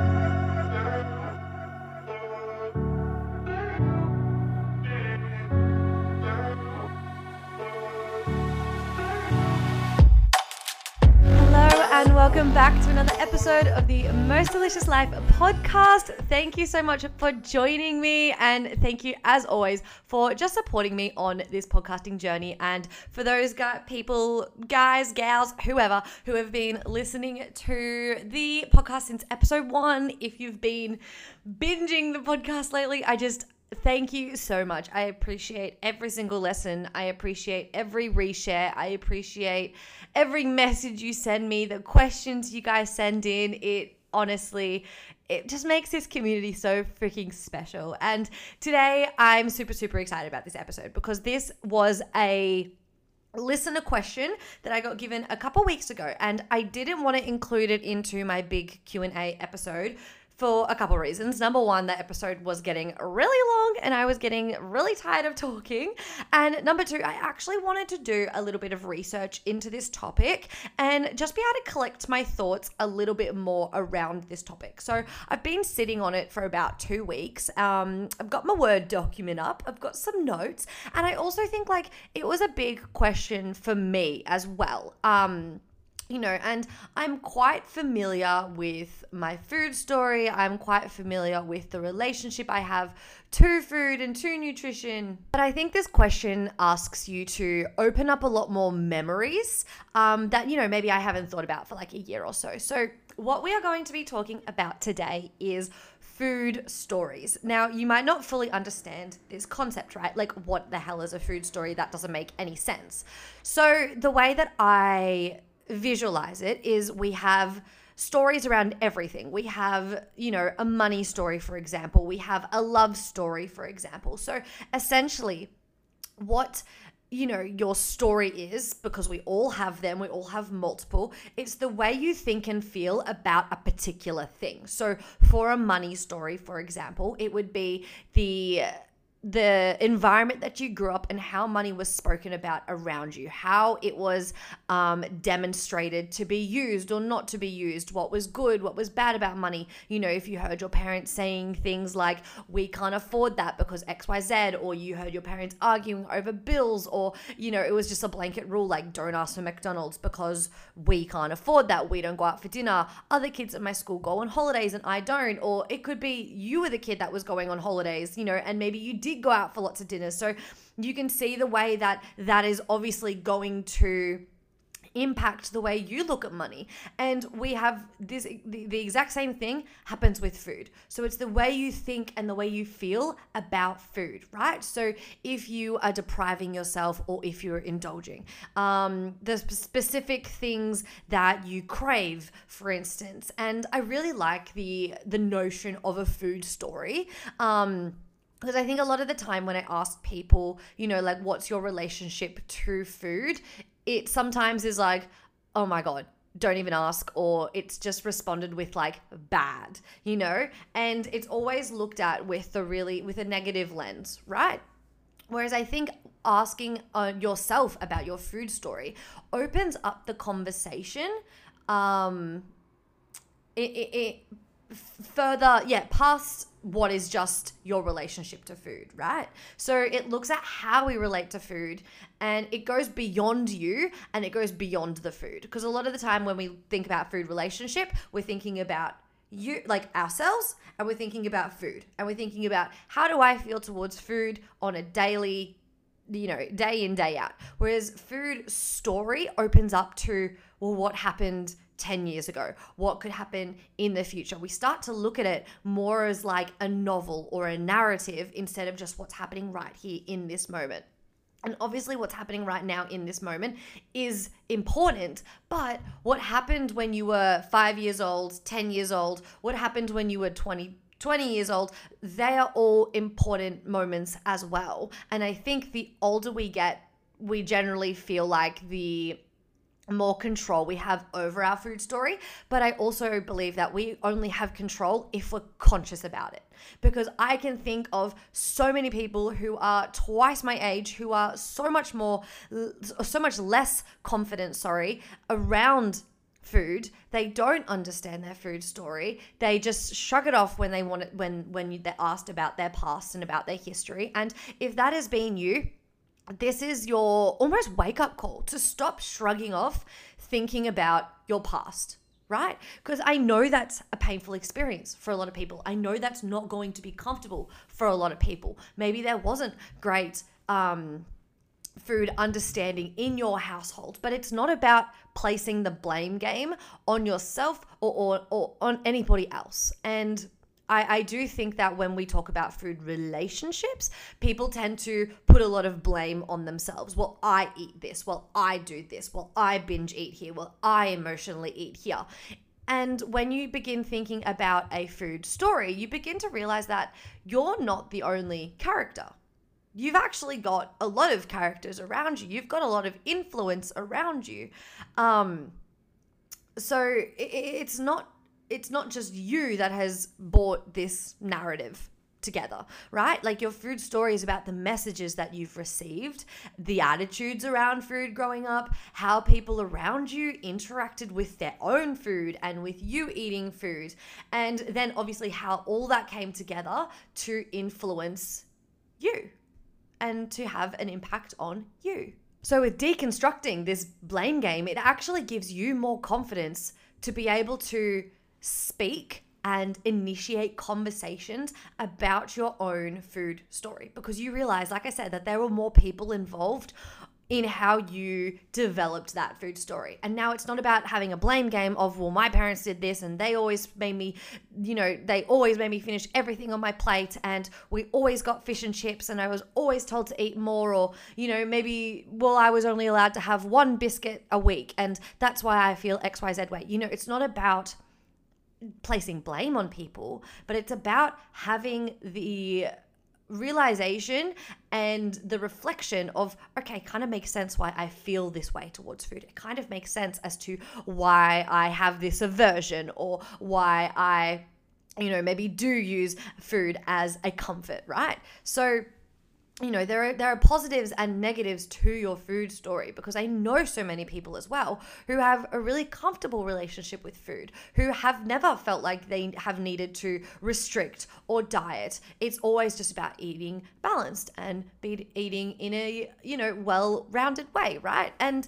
and welcome back to another episode of the Most Delicious Life podcast. Thank you so much for joining me, and thank you, as always, for just supporting me on this podcasting journey. And for those people, guys, gals, whoever, who have been listening to the podcast since episode one, if you've been binging the podcast lately, I just Thank you so much. I appreciate every single lesson. I appreciate every reshare. I appreciate every message you send me, the questions you guys send in. It honestly it just makes this community so freaking special. And today I'm super super excited about this episode because this was a listener question that I got given a couple weeks ago and I didn't want to include it into my big Q&A episode for a couple reasons. Number one, that episode was getting really long and I was getting really tired of talking. And number two, I actually wanted to do a little bit of research into this topic and just be able to collect my thoughts a little bit more around this topic. So I've been sitting on it for about two weeks. Um, I've got my Word document up, I've got some notes, and I also think like it was a big question for me as well. Um, you know, and I'm quite familiar with my food story. I'm quite familiar with the relationship I have to food and to nutrition. But I think this question asks you to open up a lot more memories um, that, you know, maybe I haven't thought about for like a year or so. So, what we are going to be talking about today is food stories. Now, you might not fully understand this concept, right? Like, what the hell is a food story? That doesn't make any sense. So, the way that I visualize it is we have stories around everything. We have, you know, a money story, for example. We have a love story, for example. So essentially, what you know your story is because we all have them we all have multiple it's the way you think and feel about a particular thing so for a money story for example it would be the the environment that you grew up and how money was spoken about around you, how it was um, demonstrated to be used or not to be used, what was good, what was bad about money. You know, if you heard your parents saying things like, we can't afford that because XYZ, or you heard your parents arguing over bills, or, you know, it was just a blanket rule like, don't ask for McDonald's because we can't afford that. We don't go out for dinner. Other kids at my school go on holidays and I don't. Or it could be you were the kid that was going on holidays, you know, and maybe you did did go out for lots of dinners. So you can see the way that that is obviously going to impact the way you look at money. And we have this the, the, exact same thing happens with food. So it's the way you think and the way you feel about food right? So if you are depriving yourself or if you're indulging um, the specific things that you crave for instance. And i really like the the notion of a food story. Um, because I think a lot of the time when I ask people, you know, like, what's your relationship to food? It sometimes is like, oh my God, don't even ask, or it's just responded with like bad, you know? And it's always looked at with the really, with a negative lens, right? Whereas I think asking uh, yourself about your food story opens up the conversation. Um, it, it, it further, yeah, past what is just your relationship to food, right? So it looks at how we relate to food and it goes beyond you and it goes beyond the food. Because a lot of the time when we think about food relationship, we're thinking about you like ourselves and we're thinking about food and we're thinking about how do I feel towards food on a daily you know, day in, day out. Whereas food story opens up to, well, what happened 10 years ago? What could happen in the future? We start to look at it more as like a novel or a narrative instead of just what's happening right here in this moment. And obviously, what's happening right now in this moment is important. But what happened when you were five years old, 10 years old? What happened when you were 20, 20 years old? They are all important moments as well. And I think the older we get, we generally feel like the more control we have over our food story. But I also believe that we only have control if we're conscious about it. Because I can think of so many people who are twice my age, who are so much more, so much less confident, sorry, around food. They don't understand their food story. They just shrug it off when they want it when when they're asked about their past and about their history. And if that has been you, this is your almost wake up call to stop shrugging off thinking about your past right? Because I know that's a painful experience for a lot of people. I know that's not going to be comfortable for a lot of people. Maybe there wasn't great um, food understanding in your household, but it's not about placing the blame game on yourself or, or, or on anybody else. And I, I do think that when we talk about food relationships, people tend to put a lot of blame on themselves. Well, I eat this. Well, I do this. Well, I binge eat here. Well, I emotionally eat here. And when you begin thinking about a food story, you begin to realize that you're not the only character. You've actually got a lot of characters around you. You've got a lot of influence around you. Um, so it's not it's not just you that has bought this narrative together, right? Like your food story is about the messages that you've received, the attitudes around food growing up, how people around you interacted with their own food and with you eating food, and then obviously how all that came together to influence you and to have an impact on you. So, with deconstructing this blame game, it actually gives you more confidence to be able to speak and initiate conversations about your own food story because you realize, like I said, that there were more people involved in how you developed that food story. And now it's not about having a blame game of, well, my parents did this and they always made me, you know, they always made me finish everything on my plate and we always got fish and chips and I was always told to eat more or, you know, maybe, well, I was only allowed to have one biscuit a week and that's why I feel XYZ way. You know, it's not about placing blame on people, but it's about having the realization and the reflection of okay kind of makes sense why i feel this way towards food. It kind of makes sense as to why i have this aversion or why i you know maybe do use food as a comfort right? So you know there are there are positives and negatives to your food story because I know so many people as well who have a really comfortable relationship with food who have never felt like they have needed to restrict or diet. It's always just about eating balanced and be eating in a you know well-rounded way right? And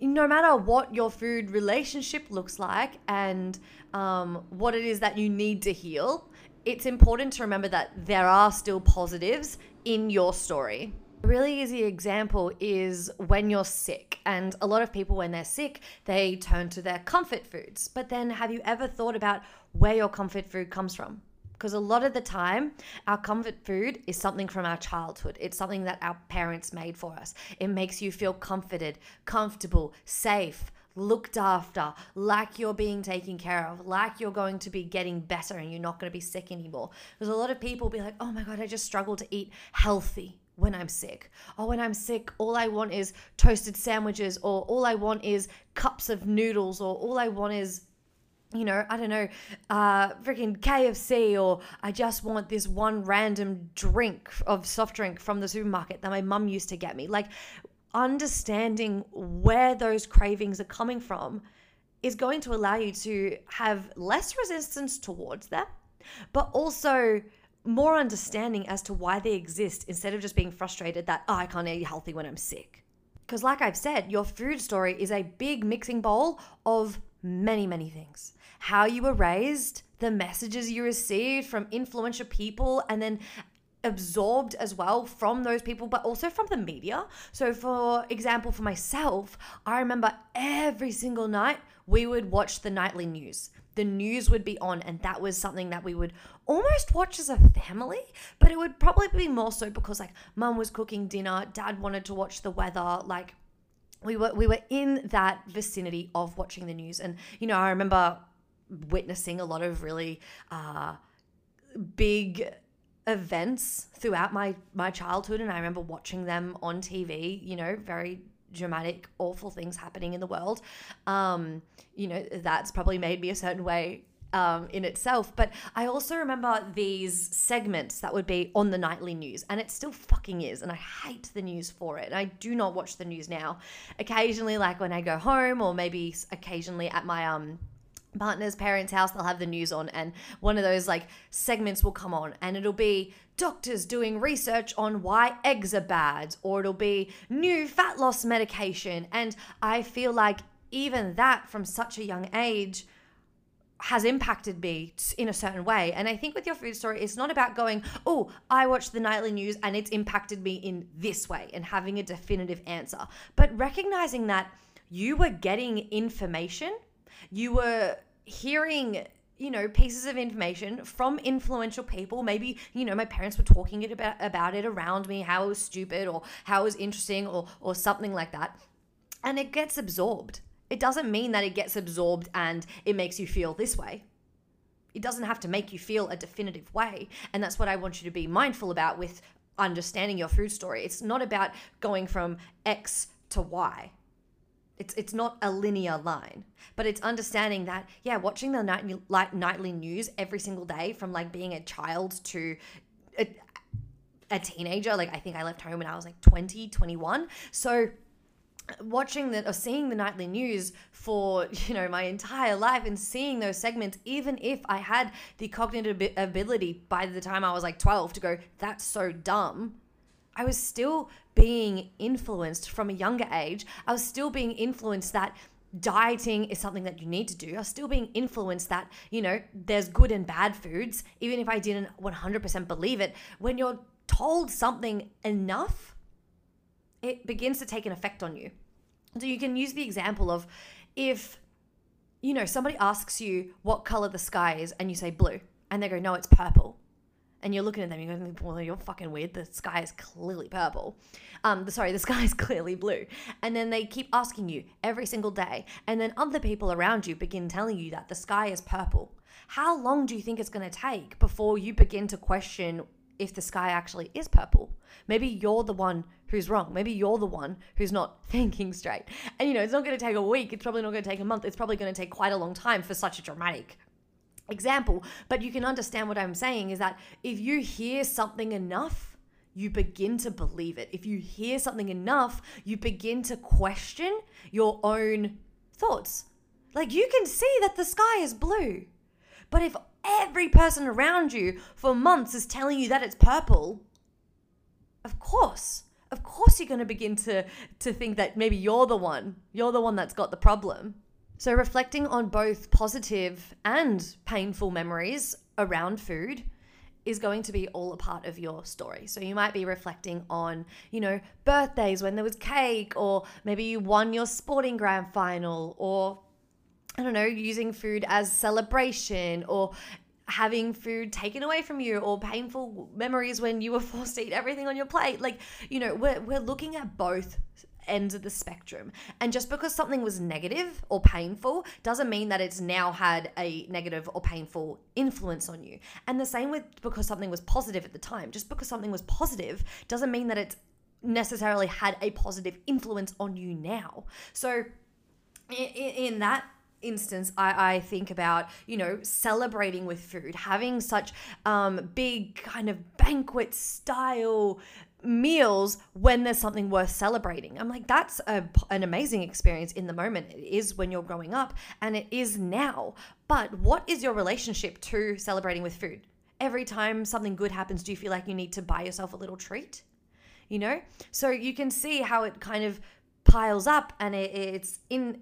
no matter what your food relationship looks like and um, what it is that you need to heal it's important to remember that there are still positives in your story. A really easy example is when you're sick. And a lot of people, when they're sick, they turn to their comfort foods. But then, have you ever thought about where your comfort food comes from? Because a lot of the time, our comfort food is something from our childhood. It's something that our parents made for us. It makes you feel comforted, comfortable, safe, looked after, like you're being taken care of, like you're going to be getting better and you're not going to be sick anymore. Because a lot of people be like, oh my God, I just struggle to eat healthy when I'm sick. Oh, when I'm sick, all I want is toasted sandwiches, or all I want is cups of noodles, or all I want is you know, I don't know, uh, freaking KFC, or I just want this one random drink of soft drink from the supermarket that my mum used to get me. Like, understanding where those cravings are coming from is going to allow you to have less resistance towards them, but also more understanding as to why they exist instead of just being frustrated that oh, I can't eat healthy when I'm sick. Because, like I've said, your food story is a big mixing bowl of many, many things. How you were raised, the messages you received from influential people, and then absorbed as well from those people, but also from the media. So, for example, for myself, I remember every single night we would watch the nightly news. The news would be on, and that was something that we would almost watch as a family, but it would probably be more so because like mum was cooking dinner, dad wanted to watch the weather, like we were we were in that vicinity of watching the news and you know i remember witnessing a lot of really uh, big events throughout my my childhood and I remember watching them on TV, you know, very dramatic awful things happening in the world. Um, you know, that's probably made me a certain way um, in itself. But I also remember these segments that would be on the nightly news, and it still fucking is. And I hate the news for it. And I do not watch the news now. Occasionally, like when I go home, or maybe occasionally at my um partner's parents' house, they'll have the news on, and one of those like segments will come on, and it'll be doctors doing research on why eggs are bad, or it'll be new fat loss medication. And I feel like even that from such a young age has impacted me in a certain way. And I think with your food story, it's not about going, oh, I watched the nightly news and it's impacted me in this way and having a definitive answer, but recognizing that you were getting information, you were hearing you know pieces of information from influential people maybe you know my parents were talking it about, about it around me how it was stupid or how it was interesting or or something like that and it gets absorbed it doesn't mean that it gets absorbed and it makes you feel this way. It doesn't have to make you feel a definitive way. And that's what I want you to be mindful about with understanding your food story. It's not about going from X to Y. It's, it's not a linear line, but it's understanding that, yeah, watching the nightly, like, nightly news every single day from like being a child to a, a teenager, like I think I left home when I was like 20, 21. So watching the or seeing the nightly news for you know my entire life and seeing those segments even if i had the cognitive ability by the time i was like 12 to go that's so dumb i was still being influenced from a younger age i was still being influenced that dieting is something that you need to do. I was still being influenced that, you know, there's good and bad foods, even if I didn't 100% believe it. When you're told something enough, it begins to take an effect on you. So you can use the example of if, you know, somebody asks you what color the sky is and you say blue and they go, no, it's purple. And you're looking at them, you're going, well, you're fucking weird. The sky is clearly purple. Um, sorry, the sky is clearly blue. And then they keep asking you every single day. And then other people around you begin telling you that the sky is purple. How long do you think it's going to take before you begin to question if the sky actually is purple. Maybe you're the one who's wrong. Maybe you're the one who's not thinking straight. And you know, it's not going to take a week. It's probably not going to take a month. It's probably going to take quite a long time for such a dramatic example. But you can understand what I'm saying is that if you hear something enough, you begin to believe it. If you hear something enough, you begin to question your own thoughts. Like you can see that the sky is blue. But if every person around you for months is telling you that it's purple, of course, of course you're going to begin to to think that maybe you're the one, you're the one that's got the problem. So reflecting on both positive and painful memories around food is going to be all a part of your story. So you might be reflecting on, you know, birthdays when there was cake or maybe you won your sporting grand final or I don't know, using food as celebration or having food taken away from you or painful memories when you were forced to eat everything on your plate. Like, you know, we're, we're looking at both ends of the spectrum. And just because something was negative or painful doesn't mean that it's now had a negative or painful influence on you. And the same with because something was positive at the time. Just because something was positive doesn't mean that it's necessarily had a positive influence on you now. So, in, in that instance I, I think about you know celebrating with food having such um, big kind of banquet style meals when there's something worth celebrating. I'm like that's a, an amazing experience in the moment. It is when you're growing up and it is now. But what is your relationship to celebrating with food? Every time something good happens do you feel like you need to buy yourself a little treat? You know? So you can see how it kind of piles up and it, it's in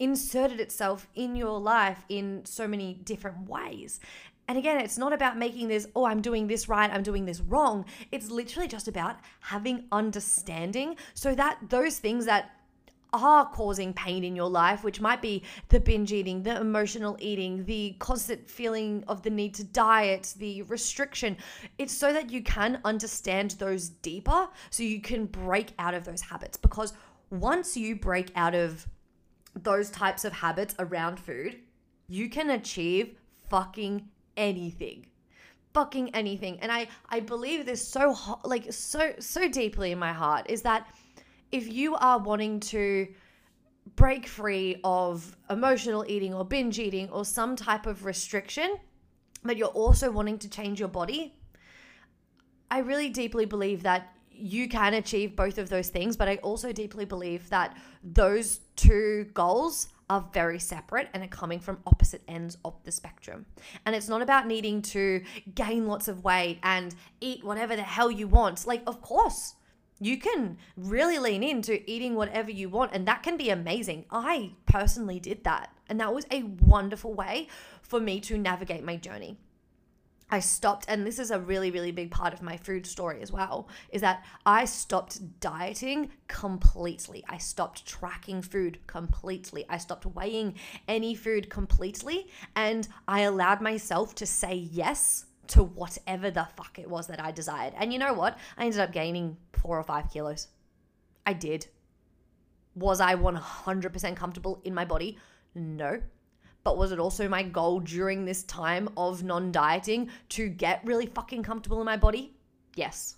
inserted itself in your life in so many different ways. And again, it's not about making this, oh, I'm doing this right, I'm doing this wrong. It's literally just about having understanding so that those things that are causing pain in your life, which might be the binge eating, the emotional eating, the constant feeling of the need to diet, the restriction. It's so that you can understand those deeper so you can break out of those habits. Because once you break out of those types of habits around food, you can achieve fucking anything. Fucking anything. And I I believe this so like so so deeply in my heart is that if you are wanting to break free of emotional eating or binge eating or some type of restriction, but you're also wanting to change your body, I really deeply believe that you can achieve both of those things, but I also deeply believe that those two goals are very separate and are coming from opposite ends of the spectrum. And it's not about needing to gain lots of weight and eat whatever the hell you want. Like, of course, you can really lean into eating whatever you want, and that can be amazing. I personally did that, and that was a wonderful way for me to navigate my journey. I stopped, and this is a really, really big part of my food story as well, is that I stopped dieting completely. I stopped tracking food completely. I stopped weighing any food completely, and I allowed myself to say yes to whatever the fuck it was that I desired. And you know what? I ended up gaining four or five kilos. I did. Was I 100% comfortable in my body? No. But was it also my goal during this time of non dieting to get really fucking comfortable in my body? Yes.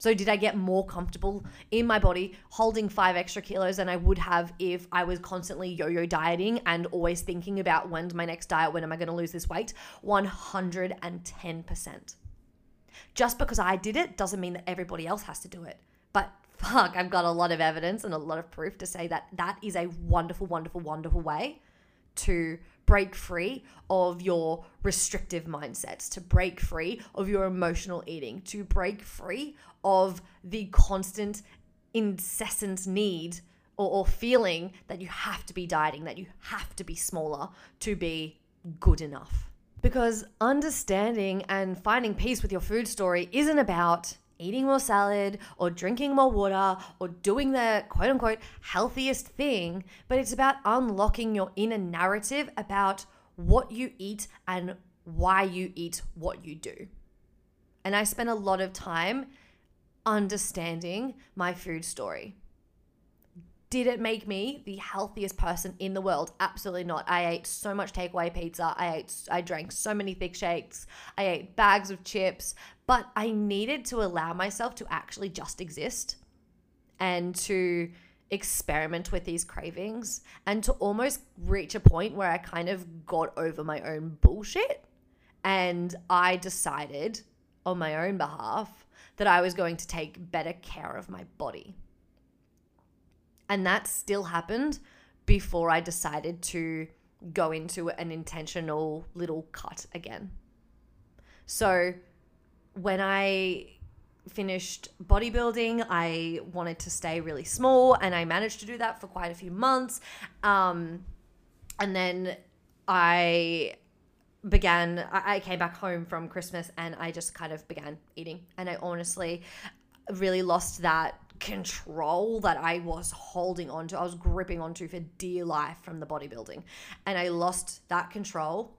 So, did I get more comfortable in my body holding five extra kilos than I would have if I was constantly yo yo dieting and always thinking about when's my next diet? When am I going to lose this weight? 110%. Just because I did it doesn't mean that everybody else has to do it. But fuck, I've got a lot of evidence and a lot of proof to say that that is a wonderful, wonderful, wonderful way to break free of your restrictive mindsets, to break free of your emotional eating, to break free of the constant, incessant need or, or, feeling that you have to be dieting, that you have to be smaller to be good enough. Because understanding and finding peace with your food story isn't about eating more salad or drinking more water or doing the quote unquote healthiest thing, but it's about unlocking your inner narrative about what you eat and why you eat what you do. And I spent a lot of time understanding my food story. Did it make me the healthiest person in the world? Absolutely not. I ate so much takeaway pizza. I ate I drank so many thick shakes. I ate bags of chips, but I needed to allow myself to actually just exist and to experiment with these cravings and to almost reach a point where I kind of got over my own bullshit and I decided on my own behalf that I was going to take better care of my body. And that still happened before I decided to go into an intentional little cut again. So when I finished bodybuilding, I wanted to stay really small and I managed to do that for quite a few months. Um, and then I began I came back home from Christmas and I just kind of began eating and I honestly really lost that control that I was holding onto. I was gripping onto for dear life from the bodybuilding. And I lost that control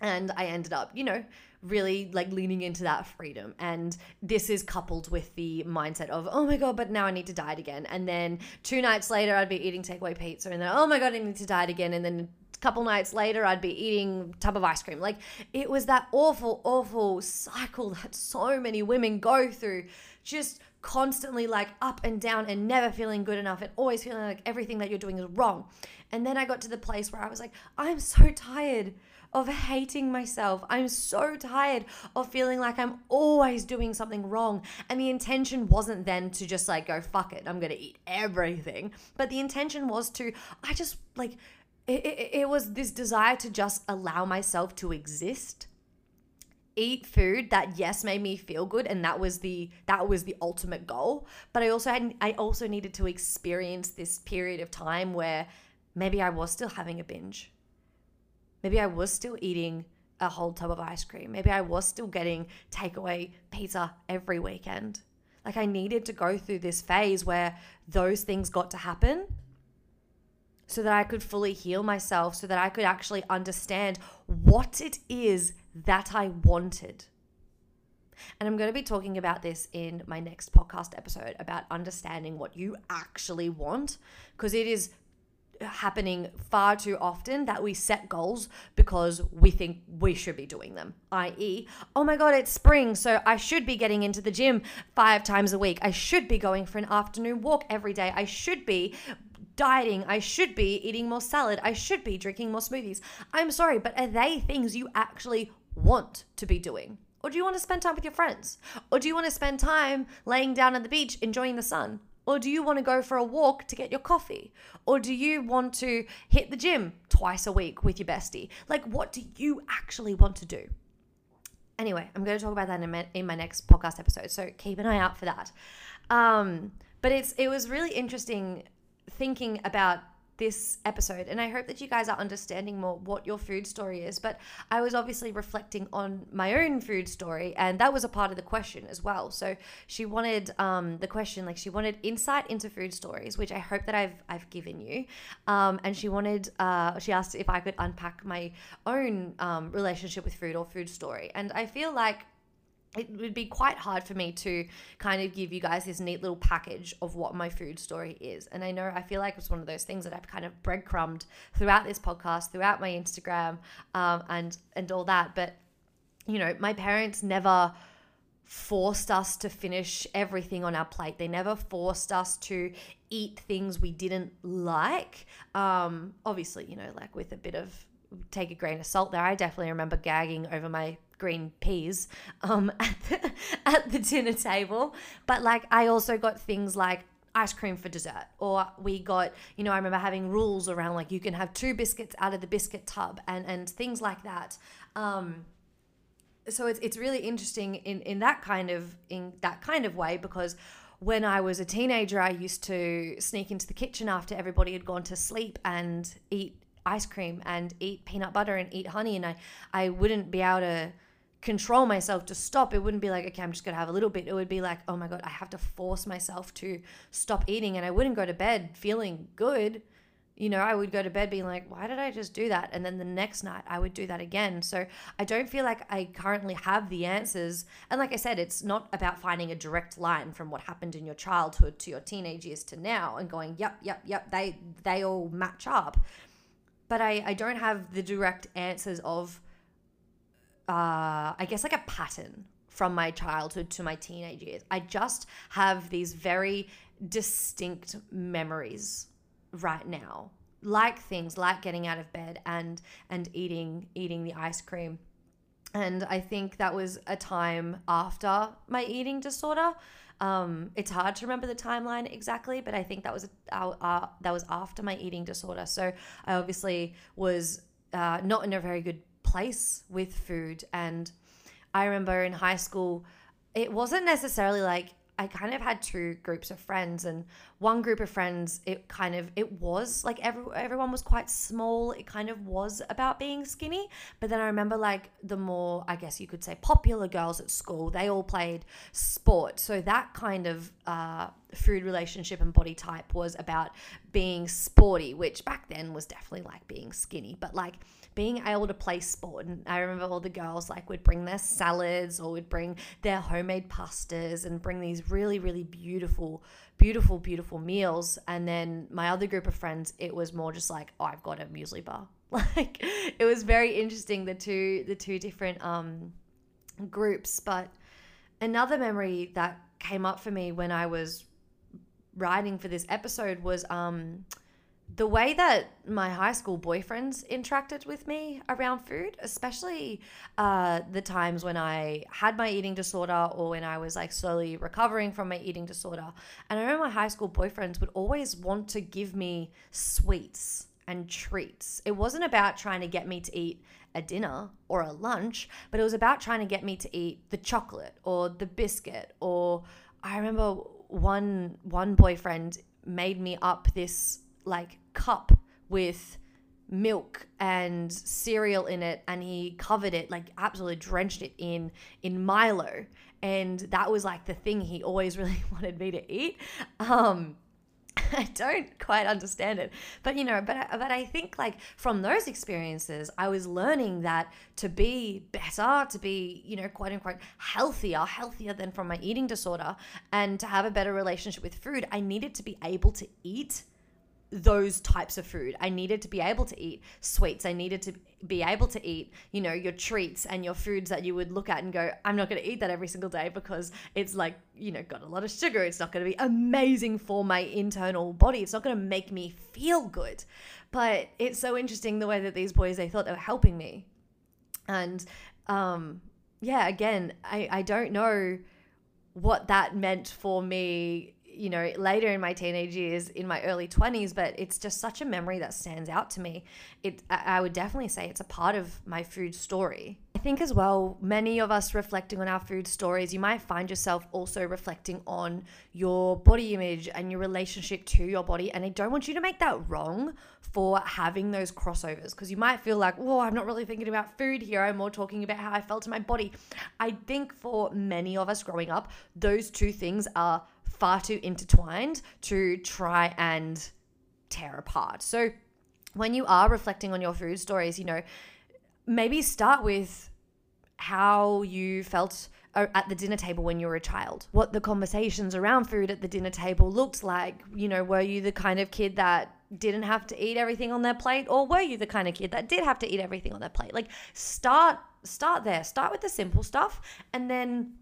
and I ended up, you know, really like leaning into that freedom. And this is coupled with the mindset of, oh my God, but now I need to diet again. And then two nights later, I'd be eating takeaway pizza. And then, oh my God, I need to diet again. And then a couple nights later, I'd be eating tub of ice cream. Like it was that awful, awful cycle that so many women go through. Just constantly like up and down and never feeling good enough and always feeling like everything that you're doing is wrong. And then I got to the place where I was like, I'm so tired of hating myself. I'm so tired of feeling like I'm always doing something wrong. And the intention wasn't then to just like go, fuck it, I'm going to eat everything. But the intention was to, I just like, it, it, it was this desire to just allow myself to exist eat food that yes made me feel good and that was the that was the ultimate goal but i also had i also needed to experience this period of time where maybe i was still having a binge Maybe I was still eating a whole tub of ice cream. Maybe I was still getting takeaway pizza every weekend. Like I needed to go through this phase where those things got to happen so that I could fully heal myself, so that I could actually understand what it is that I wanted. And I'm going to be talking about this in my next podcast episode about understanding what you actually want because it is happening far too often that we set goals because we think we should be doing them. I.e., oh my God, it's spring, so I should be getting into the gym five times a week. I should be going for an afternoon walk every day. I should be dieting. I should be eating more salad. I should be drinking more smoothies. I'm sorry, but are they things you actually want to be doing? Or do you want to spend time with your friends? Or do you want to spend time laying down at the beach enjoying the sun? Or do you want to go for a walk to get your coffee? Or do you want to hit the gym twice a week with your bestie? Like, what do you actually want to do? Anyway, I'm going to talk about that in my, in my next podcast episode. So keep an eye out for that. Um, but it's it was really interesting thinking about this episode and i hope that you guys are understanding more what your food story is but i was obviously reflecting on my own food story and that was a part of the question as well. So she wanted um, the question like she wanted insight into food stories which i hope that i've i've given you um, and she wanted uh, she asked if i could unpack my own um, relationship with food or food story. And i feel like it would be quite hard for me to kind of give you guys this neat little package of what my food story is. And I know I feel like it's one of those things that I've kind of breadcrumbed throughout this podcast, throughout my Instagram, um, and and all that. But you know, my parents never forced us to finish everything on our plate. They never forced us to eat things we didn't like. Um, obviously, you know, like with a bit of take a grain of salt there. I definitely remember gagging over my green peas um, at, the, at the dinner table. But like, I also got things like ice cream for dessert or we got you know i remember having rules around like you can have two biscuits out of the biscuit tub and and things like that um so it's, it's really interesting in in that kind of in that kind of way because when I was a teenager, I used to sneak into the kitchen after everybody had gone to sleep and eat ice cream and eat peanut butter and eat honey, and I I wouldn't be able to control myself to stop. It wouldn't be like, okay, I'm just going to have a little bit. It would be like, oh my God, I have to force myself to stop eating. And I wouldn't go to bed feeling good. You know, I would go to bed being like, why did I just do that? And then the next night I would do that again. So I don't feel like I currently have the answers. And like I said, it's not about finding a direct line from what happened in your childhood to your teenage years to now and going, yep, yep, yep, they they all match up. But I, I don't have the direct answers of uh, I guess like a pattern from my childhood to my teenage years. I just have these very distinct memories right now. Like things like getting out of bed and and eating eating the ice cream. And i think that was a time after my eating disorder. Um, it's hard to remember the timeline exactly but i think that was uh, uh, that was after my eating disorder. So i obviously was uh, not in a very good place with food. And I remember in high school, it wasn't necessarily like I kind of had two groups of friends, and one group of friends, it kind of it was like every, everyone was quite small. It kind of was about being skinny. But then I remember like the more I guess you could say popular girls at school, they all played sport, so that kind of uh, food relationship and body type was about being sporty, which back then was definitely like being skinny, but like being able to play sport. And I remember all the girls like would bring their salads or would bring their homemade pastas and bring these really, really beautiful, beautiful, beautiful meals. And then my other group of friends, it was more just like, oh, I've got a muesli bar. Like it was very interesting the two the two different um groups. But another memory that came up for me when I was writing for this episode was um the way that my high school boyfriends interacted with me around food, especially uh, the times when I had my eating disorder or when I was like slowly recovering from my eating disorder. And I remember my high school boyfriends would always want to give me sweets and treats. It wasn't about trying to get me to eat a dinner or a lunch, but it was about trying to get me to eat the chocolate or the biscuit or I remember one one boyfriend made me up this like cup with milk and cereal in it and he covered it like absolutely drenched it in in milo. And that was like the thing he always really wanted me to eat. Um I don't quite understand it. But you know, but but I think like from those experiences, I was learning that to be better, to be, you know, quote unquote healthier, healthier than from my eating disorder and to have a better relationship with food, I needed to be able to eat those types of food. I needed to be able to eat sweets. I needed to be able to eat, you know, your treats and your foods that you would look at and go, I'm not going to eat that every single day because it's like, you know, got a lot of sugar. It's not going to be amazing for my internal body. It's not going to make me feel good. But it's so interesting the way that these boys, they thought they were helping me. And um, yeah, again, I, I don't know what that meant for me you know, later in my teenage years, in my early 20s, but it's just such a memory that stands out to me. It, I would definitely say it's a part of my food story. I think as well, many of us reflecting on our food stories, you might find yourself also reflecting on your body image and your relationship to your body. And I don't want you to make that wrong for having those crossovers because you might feel like, oh, I'm not really thinking about food here. I'm more talking about how I felt in my body. I think for many of us growing up, those two things are far too intertwined to try and tear apart. So when you are reflecting on your food stories, you know, maybe start with how you felt uh, at the dinner table when you were a child, what the conversations around food at the dinner table looked like. You know, were you the kind of kid that didn't have to eat everything on their plate or were you the kind of kid that did have to eat everything on their plate? Like start start there. Start with the simple stuff and then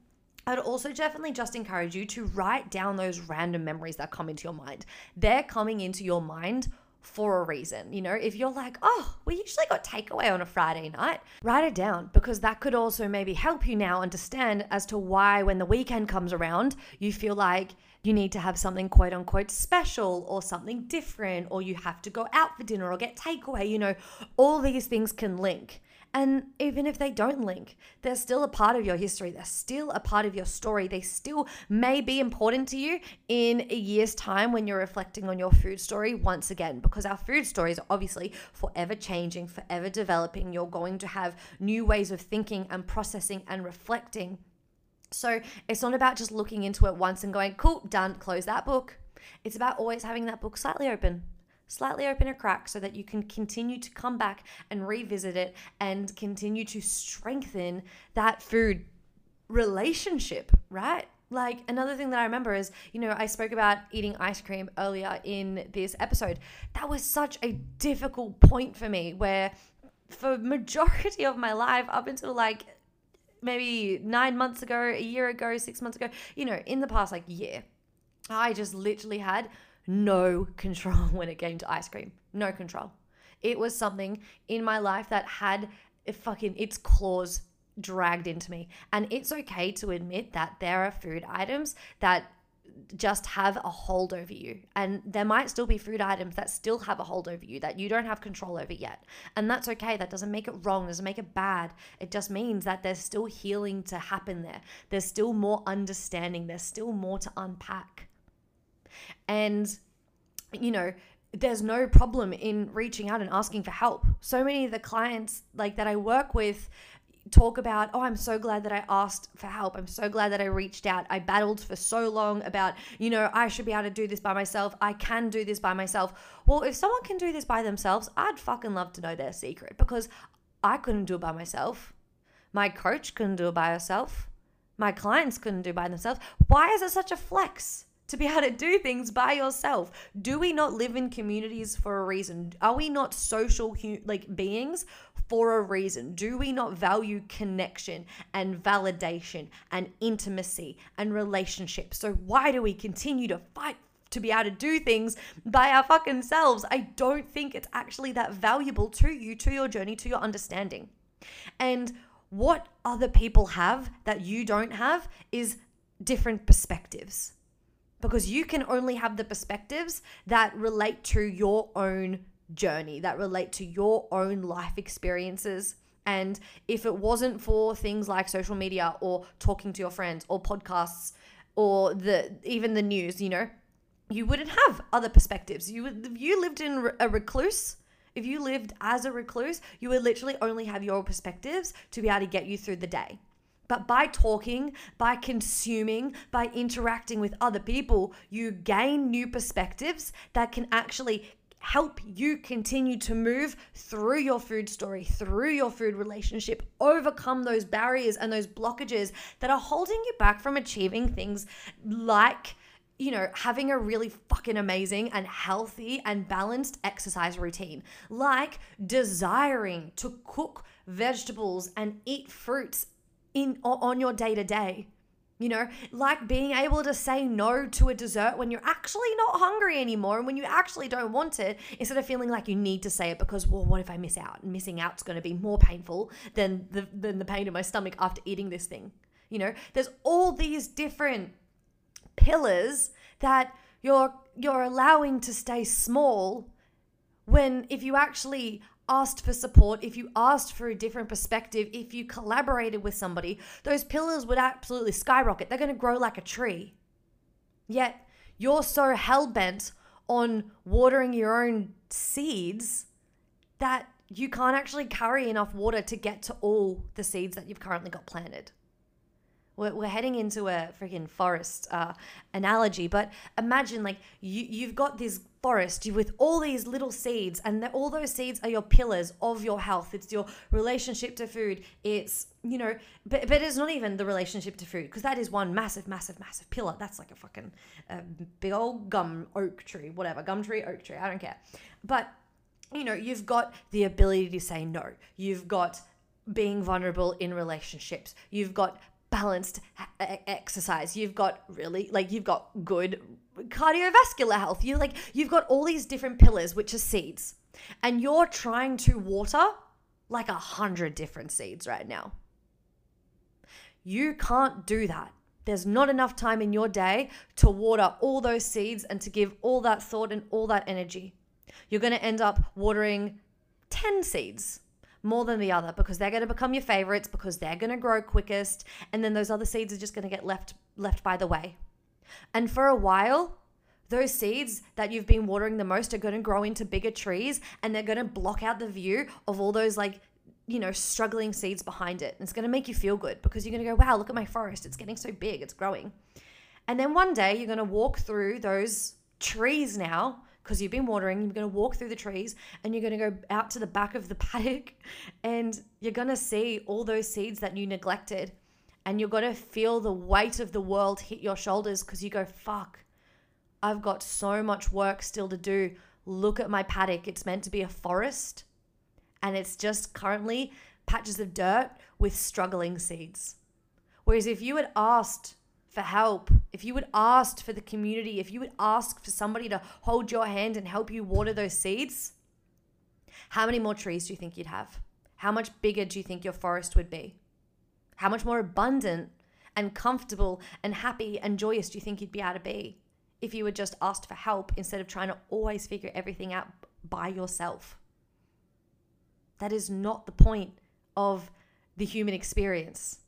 I'd also definitely just encourage you to write down those random memories that come into your mind. They're coming into your mind for a reason. You know, if you're like, oh, we usually got takeaway on a Friday night, write it down because that could also maybe help you now understand as to why when the weekend comes around, you feel like you need to have something quote unquote special or something different, or you have to go out for dinner or get takeaway. You know, all these things can link. And even if they don't link, they're still a part of your history. They're still a part of your story. They still may be important to you in a year's time when you're reflecting on your food story once again, because our food stories are obviously forever changing, forever developing. You're going to have new ways of thinking and processing and reflecting. So it's not about just looking into it once and going, cool, done, close that book. It's about always having that book slightly open, slightly open a crack so that you can continue to come back and revisit it and continue to strengthen that food relationship, right? Like another thing that I remember is, you know, I spoke about eating ice cream earlier in this episode. That was such a difficult point for me where for majority of my life up until like maybe 9 months ago, a year ago, 6 months ago, you know, in the past like year, I just literally had no control when it came to ice cream. No control. It was something in my life that had fucking its claws dragged into me. And it's okay to admit that there are food items that just have a hold over you. And there might still be food items that still have a hold over you that you don't have control over yet. And that's okay. That doesn't make it wrong, doesn't make it bad. It just means that there's still healing to happen there. There's still more understanding, there's still more to unpack. And, you know, there's no problem in reaching out and asking for help. So many of the clients like that I work with talk about, oh, I'm so glad that I asked for help. I'm so glad that I reached out. I battled for so long about, you know, I should be able to do this by myself. I can do this by myself. Well, if someone can do this by themselves, I'd fucking love to know their secret because I couldn't do it by myself. My coach couldn't do it by herself. My clients couldn't do it by themselves. Why is it such a flex? To be able to do things by yourself. Do we not live in communities for a reason? Are we not social like beings for a reason? Do we not value connection and validation and intimacy and relationships? So why do we continue to fight to be able to do things by our fucking selves? I don't think it's actually that valuable to you, to your journey, to your understanding. And what other people have that you don't have is different perspectives because you can only have the perspectives that relate to your own journey, that relate to your own life experiences. And if it wasn't for things like social media or talking to your friends or podcasts or the even the news, you know, you wouldn't have other perspectives. You would if you lived in a recluse, if you lived as a recluse, you would literally only have your perspectives to be able to get you through the day. But by talking, by consuming, by interacting with other people, you gain new perspectives that can actually help you continue to move through your food story, through your food relationship, overcome those barriers and those blockages that are holding you back from achieving things like you know, having a really fucking amazing and healthy and balanced exercise routine, like desiring to cook vegetables and eat fruits in on your day to day. You know, like being able to say no to a dessert when you're actually not hungry anymore and when you actually don't want it, instead of feeling like you need to say it because, well, what if I miss out? And missing out's going to be more painful than the than the pain in my stomach after eating this thing. You know, there's all these different pillars that you're you're allowing to stay small when if you actually asked for support, if you asked for a different perspective, if you collaborated with somebody, those pillars would absolutely skyrocket. They're going to grow like a tree. Yet you're so hell bent on watering your own seeds that you can't actually carry enough water to get to all the seeds that you've currently got planted. We're, we're heading into a freaking forest uh, analogy, but imagine like you, you've got this forest with all these little seeds, and all those seeds are your pillars of your health. It's your relationship to food. It's, you know, but, but it's not even the relationship to food because that is one massive, massive, massive pillar. That's like a fucking uh, big old gum oak tree, whatever, gum tree, oak tree, I don't care. But, you know, you've got the ability to say no. You've got being vulnerable in relationships. You've got balanced exercise. You've got really like you've got good cardiovascular health. You like you've got all these different pillars which are seeds. And you're trying to water like a hundred different seeds right now. You can't do that. There's not enough time in your day to water all those seeds and to give all that thought and all that energy. You're going to end up watering 10 seeds more than the other because they're going to become your favorites because they're going to grow quickest and then those other seeds are just going to get left left by the way. And for a while, those seeds that you've been watering the most are going to grow into bigger trees and they're going to block out the view of all those like you know struggling seeds behind it. And it's going to make you feel good because you're going to go, "Wow, look at my forest. It's getting so big. It's growing." And then one day you're going to walk through those trees now because you've been watering, you're going to walk through the trees and you're going to go out to the back of the paddock and you're going to see all those seeds that you neglected. And you're going to feel the weight of the world hit your shoulders because you go, fuck, I've got so much work still to do. Look at my paddock. It's meant to be a forest and it's just currently patches of dirt with struggling seeds. Whereas if you had asked for help, if you would ask for the community, if you would ask for somebody to hold your hand and help you water those seeds, how many more trees do you think you'd have? How much bigger do you think your forest would be? How much more abundant and comfortable and happy and joyous do you think you'd be able to be if you had just asked for help instead of trying to always figure everything out by yourself? That is not the point of the human experience.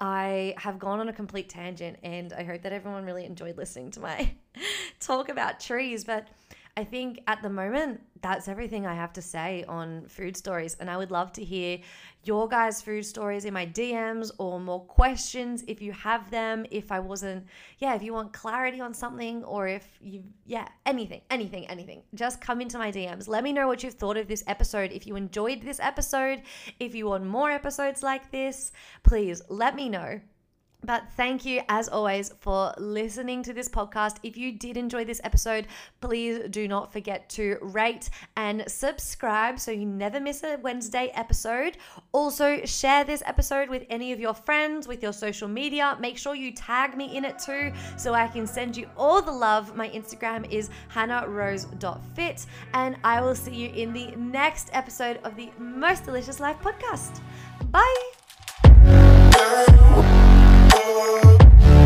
I have gone on a complete tangent and I hope that everyone really enjoyed listening to my talk about trees. But I think at the moment, that's everything I have to say on food stories. And I would love to hear your guys' food stories in my DMs or more questions if you have them. If I wasn't, yeah, if you want clarity on something or if you, yeah, anything, anything, anything, just come into my DMs. Let me know what you've thought of this episode. If you enjoyed this episode, if you want more episodes like this, please let me know. But thank you, as always, for listening to this podcast. If you did enjoy this episode, please do not forget to rate and subscribe so you never miss a Wednesday episode. Also, share this episode with any of your friends, with your social media. Make sure you tag me in it too so I can send you all the love. My Instagram is hannahrose.fit, and I will see you in the next episode of the Most Delicious Life podcast. Bye. Música